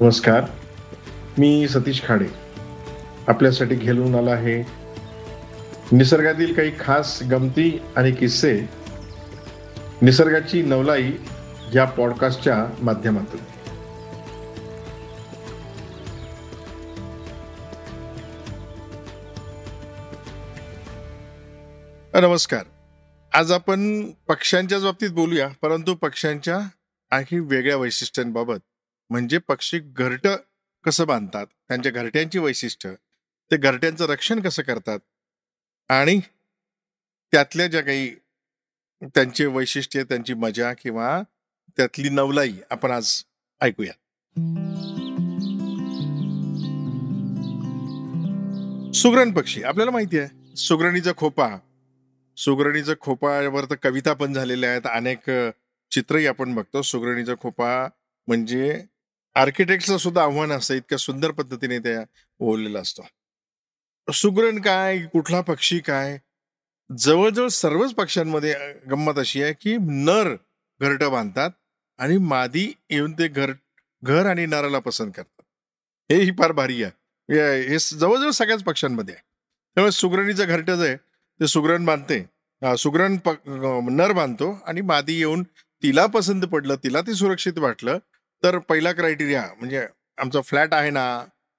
नमस्कार मी सतीश खाडे. आपल्यासाठी घेऊन आला आहे निसर्गातील काही खास गमती आणि किस्से. निसर्गाची नवलाई या पॉडकास्टच्या माध्यमातून. नमस्कार. आज आपण पक्ष्यांच्याच बाबतीत बोलूया परंतु पक्ष्यांच्या आणखी वेगळ्या वैशिष्ट्यांबाबत. म्हणजे पक्षी घरट कसं बांधतात? त्यांच्या घरट्यांची वैशिष्ट्य. ते घरट्यांचं रक्षण कसं करतात? आणि त्यातल्या ज्या काही त्यांचे वैशिष्ट्य त्यांची मजा किंवा त्यातली नवलाई आपण आज ऐकूया सुगरण पक्षी आपल्याला माहिती आहे सुगरणीचा खोपा. सुगरणीचा खोपावर तर कविता पण झालेल्या आहेत. अनेक चित्रही आपण बघतो. सुगरणीचा खोपा म्हणजे आर्किटेक्टचं सुद्धा आव्हान असतं इतक्या सुंदर पद्धतीने त्या ओढलेला असतो. सुगरण काय कुठला पक्षी काय? जवळजवळ सर्वच पक्ष्यांमध्ये गंमत अशी आहे की नर घरट बांधतात आणि मादी येऊन ते घर घर आणि नराला पसंत करतात. हे ही फार भारी आहे. हे जवळजवळ सगळ्याच पक्ष्यांमध्ये आहे. त्यामुळे सुगरणीचं घरट जे आहे ते सुगरण बांधते. सुगरण नर बांधतो आणि मादी येऊन तिला पसंत पडलं तिला ते सुरक्षित वाटलं तर पहिला क्रायटेरिया म्हणजे आमचा फ्लॅट आहे ना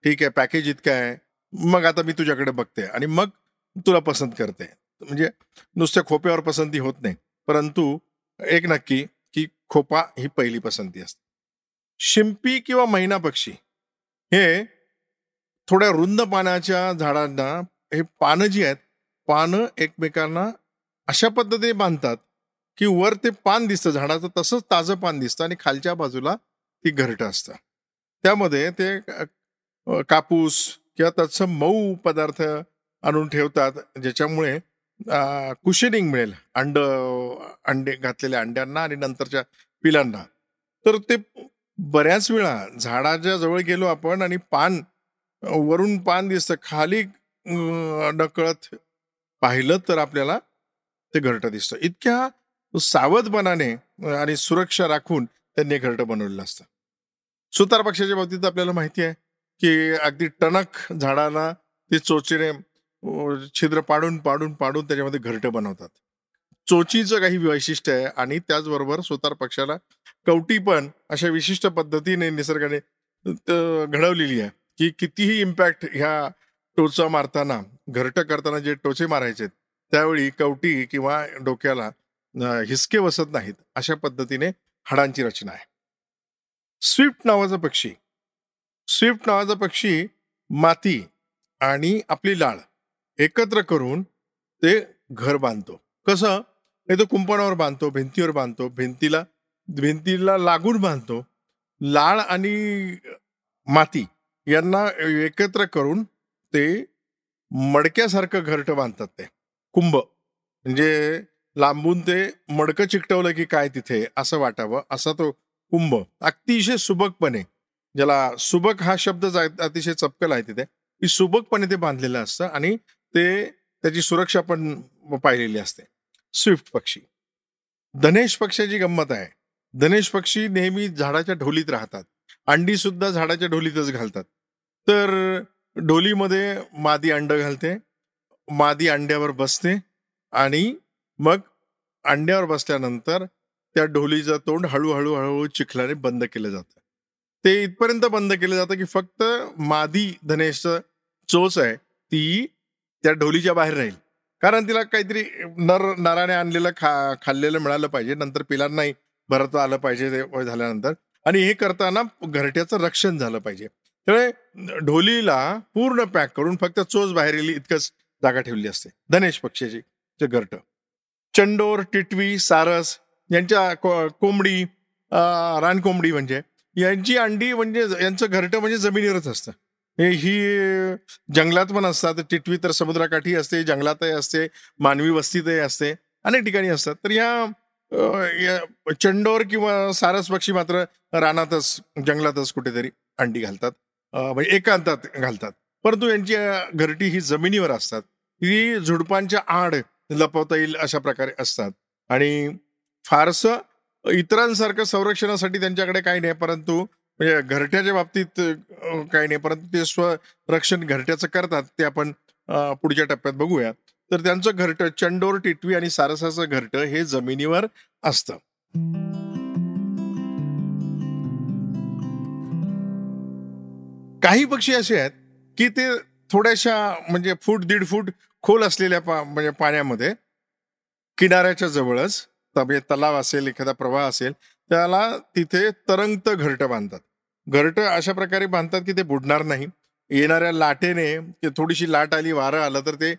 ठीक आहे पॅकेज इतकं आहे मग आता मी तुझ्याकडे बघते आणि मग तुला पसंत करते. म्हणजे नुसत्या खोप्यावर पसंती होत नाही परंतु एक नक्की की खोपा ही पहिली पसंती असते. शिंपी किंवा मैना पक्षी हे थोड्या रुंद पानाच्या झाडांना हे पानं जी आहेत पानं एकमेकांना अशा पद्धतीने बांधतात की वर ते पान दिसतं झाडाचं तसंच ताजं पान दिसतं आणि खालच्या बाजूला ती घरटं असतं. त्यामध्ये ते कापूस किंवा तत्सम मऊ पदार्थ आणून ठेवतात ज्याच्यामुळे कुशनिंग मिळेल. अंड अंडे घातलेल्या अंड्यांना आणि नंतरच्या पिलांना. तर ते बऱ्याच वेळा झाडाच्या जवळ गेलो आपण आणि पान वरून पान दिसतं. खाली नकळत पाहिलं तर आपल्याला ते घरटं दिसतं. इतक्या सावधपणाने आणि सुरक्षा राखून त्यांनी घरट बनवलेलं असतं. सुतार पक्षाच्या बाबतीत आपल्याला माहिती आहे की अगदी टणक झाडाला ते चोचीने छिद्र पाडून पाडून पाडून त्याच्यामध्ये घरट बनवतात. चोचीचं काही वैशिष्ट्य आहे आणि त्याचबरोबर सुतार पक्षाला कवटी पण अशा विशिष्ट पद्धतीने निसर्गाने घडवलेली आहे की कितीही इम्पॅक्ट ह्या टोचा मारताना घरट करताना जे टोचे मारायचे त्यावेळी कवटी किंवा डोक्याला हिसके बसत नाहीत अशा पद्धतीने हाडांची रचना आहे. स्विफ्ट नावाचा पक्षी. स्विफ्ट नावाचा पक्षी माती आणि आपली लाळ एकत्र करून ते घर बांधतो. कसं? हे तो कुंपणावर बांधतो भिंतीवर बांधतो भिंतीला भिंतीला लागून बांधतो. लाळ आणि माती यांना एकत्र करून ते मडक्यासारखं घरटं बांधतात ते. कुंभ. म्हणजे लांबून ते मडकं चिकटवलं की काय तिथे? असं वाटावं. असा तो कुंभ. अतिशय सुबकपणे. ज्याला सुबक हा शब्द अतिशय चपकल आहे तिथे. की सुबकपणे ते बांधलेलं असतं आणि ते त्याची सुरक्षा पण पाहिलेली असते. स्विफ्ट पक्षी. धनेश पक्षाची गंमत आहे. धनेश पक्षी नेहमी झाडाच्या ढोलीत राहतात. अंडी सुद्धा झाडाच्या ढोलीतच घालतात. तर ढोलीमध्ये मादी अंड घालते. मादी अंड्यावर बसते. आणि मग अंड्यावर बसल्यानंतर त्या ढोलीचं तोंड हळूहळू हळूहळू चिखलाने बंद केलं जातं. ते इथपर्यंत बंद केलं जातं की फक्त मादी धनेशचं चोच आहे ती त्या ढोलीच्या बाहेर राहील. कारण तिला काहीतरी नर नराने आणलेलं खा खाल्लेलं मिळालं पाहिजे नंतर पिलांनाही भरता आलं पाहिजे ते झाल्यानंतर. आणि हे करताना घरट्याचं रक्षण झालं पाहिजे. त्यामुळे ढोलीला पूर्ण पॅक करून फक्त चोच बाहेर येईल इतकंच जागा ठेवली असते. धनेश पक्षाची घरट. चंडोर टिटवी सारस यांच्या कोंबडी रानकोंबडी म्हणजे यांची अंडी म्हणजे यांचं घरटं म्हणजे जमिनीवरच असतं. ही जंगलात पण असतात टिटवी तर समुद्राकाठी असते जंगलातही असते मानवी वस्तीतही असते अनेक ठिकाणी असतात. तर या चंडोर किंवा सारस पक्षी मात्र रानातच जंगलातच कुठेतरी अंडी घालतात म्हणजे एकांतात घालतात. परंतु यांची घरटी ही जमिनीवर असतात. ही झुडपांच्या आड लपवता येईल अशा प्रकारे असतात. आणि फारसं इतरांसारखं संरक्षणासाठी त्यांच्याकडे काही नाही परंतु म्हणजे घरट्याच्या बाबतीत काही नाही परंतु ते स्वरक्षण घरट्याचं करतात ते आपण पुढच्या टप्प्यात बघूया. तर त्यांचं घरटं चंडोर टिटवी आणि सारसाचं घरटं हे जमिनीवर असतं. काही पक्षी असे आहेत की ते थोड्याशा म्हणजे फूट दीड फूट खोल असलेल्या पा म्हणजे पाण्यामध्ये किनाऱ्याच्या जवळच तबे तलाव असेल एखादा प्रवाह असेल त्याला तिथे तरंगत घरटं बांधतात. घरटं अशा प्रकारे बांधतात की ते बुडणार नाही. येणाऱ्या लाटेने ते थोडीशी लाट आली वारं आलं तर ते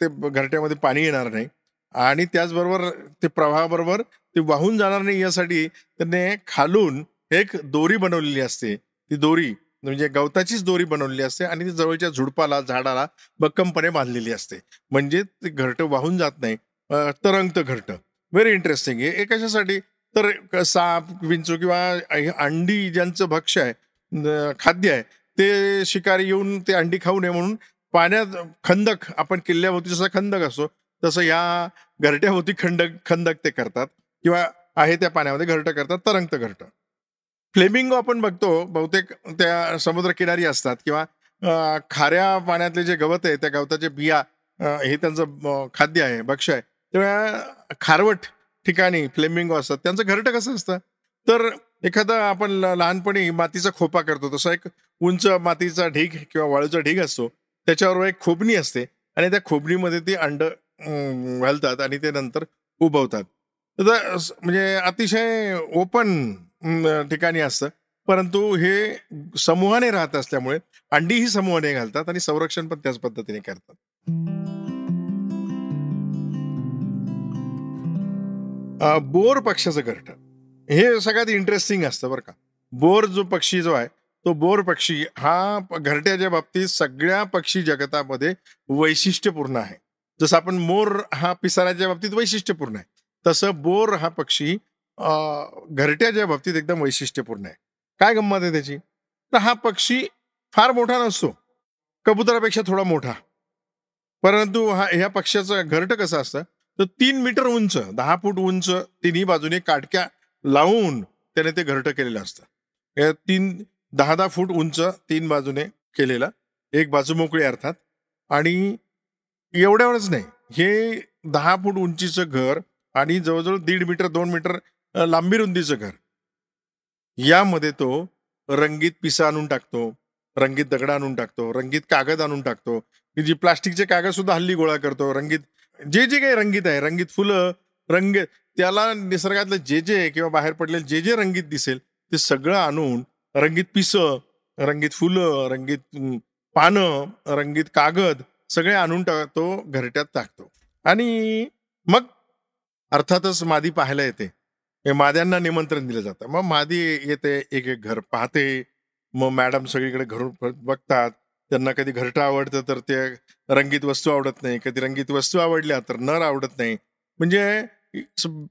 ते घरट्यामध्ये पाणी येणार नाही. आणि त्याचबरोबर ते प्रवाहाबरोबर ते वाहून जाणार नाही यासाठी त्याने खालून एक दोरी बनवलेली असते. ती दोरी म्हणजे गवताचीच दोरी बनवलेली असते आणि ती जवळच्या झुडपाला झाडाला भक्कमपणे बांधलेली असते. म्हणजे ते घरटं वाहून जात नाही अं, तरंगतं घरटं. व्हेरी इंटरेस्टिंग आहे हे कशासाठी? तर साप विंचू किंवा अंडी ज्यांचं भक्ष्य आहे खाद्य आहे ते शिकारी येऊन ते अंडी खाऊ नये म्हणून पाण्यात खंदक आपण किल्ल्याभोवती जसा खंदक असतो तसं या घरट्याभोवती खंडक खंदक ते करतात किंवा आहे त्या पाण्यामध्ये घरटं करतात तरंगतं घरटं. फ्लेमिंगो आपण बघतो बहुतेक त्या समुद्रकिनारी असतात किंवा खाऱ्या पाण्यातले जे गवत आहे त्या गवताचे बिया हे त्यांचं खाद्य आहे भक्ष्य आहे. तेव्हा खारवट ठिकाणी फ्लेमिंगो असतात त्यांचं घरटं कसं असतं? तर एखादा आपण लहानपणी मातीचा खोपा करतो तसा एक उंच मातीचा ढीग किंवा वाळूचा ढीग असतो त्याच्यावर एक खोबणी असते आणि त्या खोबणीमध्ये ती अंड घालतात आणि ते नंतर उभवतात तर म्हणजे अतिशय ओपन ठिकाणी असतं. परंतु हे समूहाने राहत असल्यामुळे अंडी ही समूहाने घालतात आणि संरक्षण पण त्याच पद्धतीने करतात. बोर पक्ष्याचं घरटं. हे सगळ्यात इंटरेस्टिंग असतं बरं का. बोर जो पक्षी जो आहे तो बोर पक्षी हा घरट्याच्या बाबतीत सगळ्या पक्षी जगतामध्ये वैशिष्ट्यपूर्ण आहे. जसं आपण मोर हा पिसाऱ्याच्या बाबतीत वैशिष्ट्यपूर्ण आहे. तसं बोर हा पक्षी घरट्याच्या बाबतीत एकदम वैशिष्ट्यपूर्ण आहे. काय गंमत आहे त्याची? तर हा पक्षी फार मोठा नसतो. कबुतरापेक्षा थोडा मोठा. परंतु हा ह्या पक्ष्याचं घरटं कसं असतं? तर तीन मीटर उंच दहा फूट उंच तिन्ही बाजूने काटक्या लावून त्याने ते घरटं केलेलं असतं. तीन दहा दहा फूट उंच तीन बाजूने केलेलं एक बाजू मोकळी अर्थात. आणि एवढ्यावरच नाही हे दहा फूट उंचीचं घर आणि जवळजवळ दीड मीटर दोन मीटर लांबी रुंदीचं घर यामध्ये तो रंगीत पिसा आणून टाकतो रंगीत दगड आणून टाकतो रंगीत कागद आणून टाकतो. जी प्लास्टिकचे कागद सुद्धा हल्ली गोळा करतो रंगीत जे जे काही रंगीत आहे रंगीत फुलं रंग त्याला निसर्गातलं जे जे किंवा बाहेर पडलेलं जे जे रंगीत दिसेल ते सगळं आणून रंगीत पिसं रंगीत फुलं रंगीत पानं रंगीत कागद सगळे आणून टाकतो घरट्यात टाकतो. आणि मग अर्थातच मादी पाहायला येते. हे माद्यांना निमंत्रण दिलं जातं. मग मादी येते एक एक घर पाहते. मग मॅडम सगळीकडे घरून बघतात. त्यांना कधी घरटं आवडतं तर ते रंगीत वस्तू आवडत नाही. कधी रंगीत वस्तू आवडल्या तर नर आवडत नाही. म्हणजे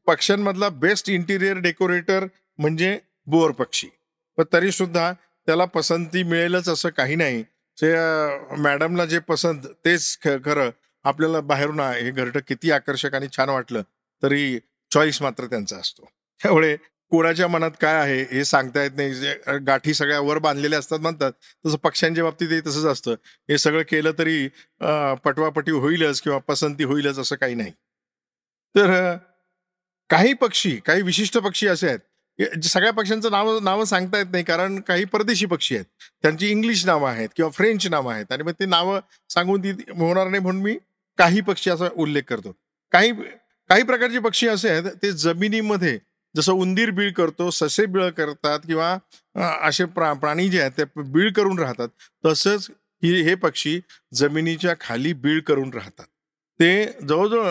पक्ष्यांमधला बेस्ट इंटिरियर डेकोरेटर म्हणजे बोर पक्षी. पण तरी सुद्धा त्याला पसंती मिळेलच असं काही नाही. ते मॅडमला जे पसंत तेच खरं आपल्याला बाहेरून हे घरटं किती आकर्षक आणि छान वाटलं तरी चॉईस मात्र त्यांचा असतो. त्यामुळे कोणाच्या मनात काय आहे हे सांगता येत नाही. जे गाठी सगळ्या वर बांधलेल्या असतात म्हणतात तसं पक्ष्यांच्या बाबतीतही तसंच असतं. हे सगळं केलं तरी पटवापटी होईलच किंवा पसंती होईलच असं काही नाही. तर काही पक्षी काही विशिष्ट पक्षी असे आहेत. सगळ्या पक्ष्यांचं नाव नावं सांगता येत नाही कारण काही परदेशी पक्षी आहेत. त्यांची इंग्लिश नावं आहेत किंवा फ्रेंच नावं आहेत आणि मग ते नावं सांगून ती होणार नाही म्हणून मी काही पक्षी असा उल्लेख करतो. काही काही प्रकारचे पक्षी असे आहेत ते जमिनीमध्ये जसं उंदीर बीळ करतो ससे बीळ करतात किंवा असे प्रा प्राणी जे आहेत ते बीळ करून राहतात. तसंच ही हे पक्षी जमिनीच्या खाली बीळ करून राहतात. ते जवळजवळ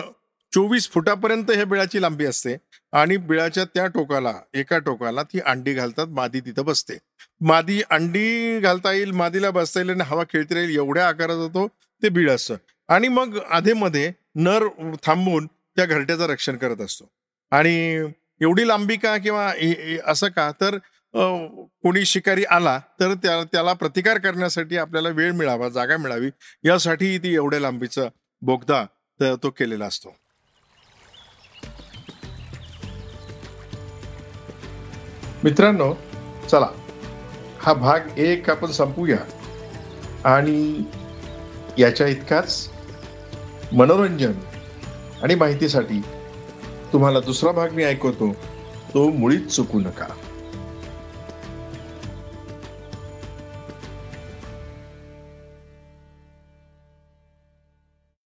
चोवीस फुटापर्यंत हे बिळाची लांबी असते आणि बिळाच्या त्या टोकाला एका टोकाला ती अंडी घालतात मादी तिथं बसते. मादी अंडी घालता येईल मादीला बसता येईल आणि हवा खेळता येईल एवढ्या आकाराचा तो ते बीळ असतं. आणि मग आधेमध्ये नर थांबून त्या घरट्याचं रक्षण करत असतो. आणि एवढी लांबी का किंवा असं का? तर कोणी शिकारी आला तर त्या त्याला प्रतिकार करण्यासाठी आपल्याला वेळ मिळावा जागा मिळावी. यासाठी ती एवढ्या लांबीचा बोगदा तो केलेला असतो. मित्रांनो चला. हा भाग एक आपण संपूया. आणि याच्या इतकाच मनोरंजन आणि माहितीसाठी तुम्हाला दुसरा भाग मी ऐकवतो. तो मुळीच चुकू नका.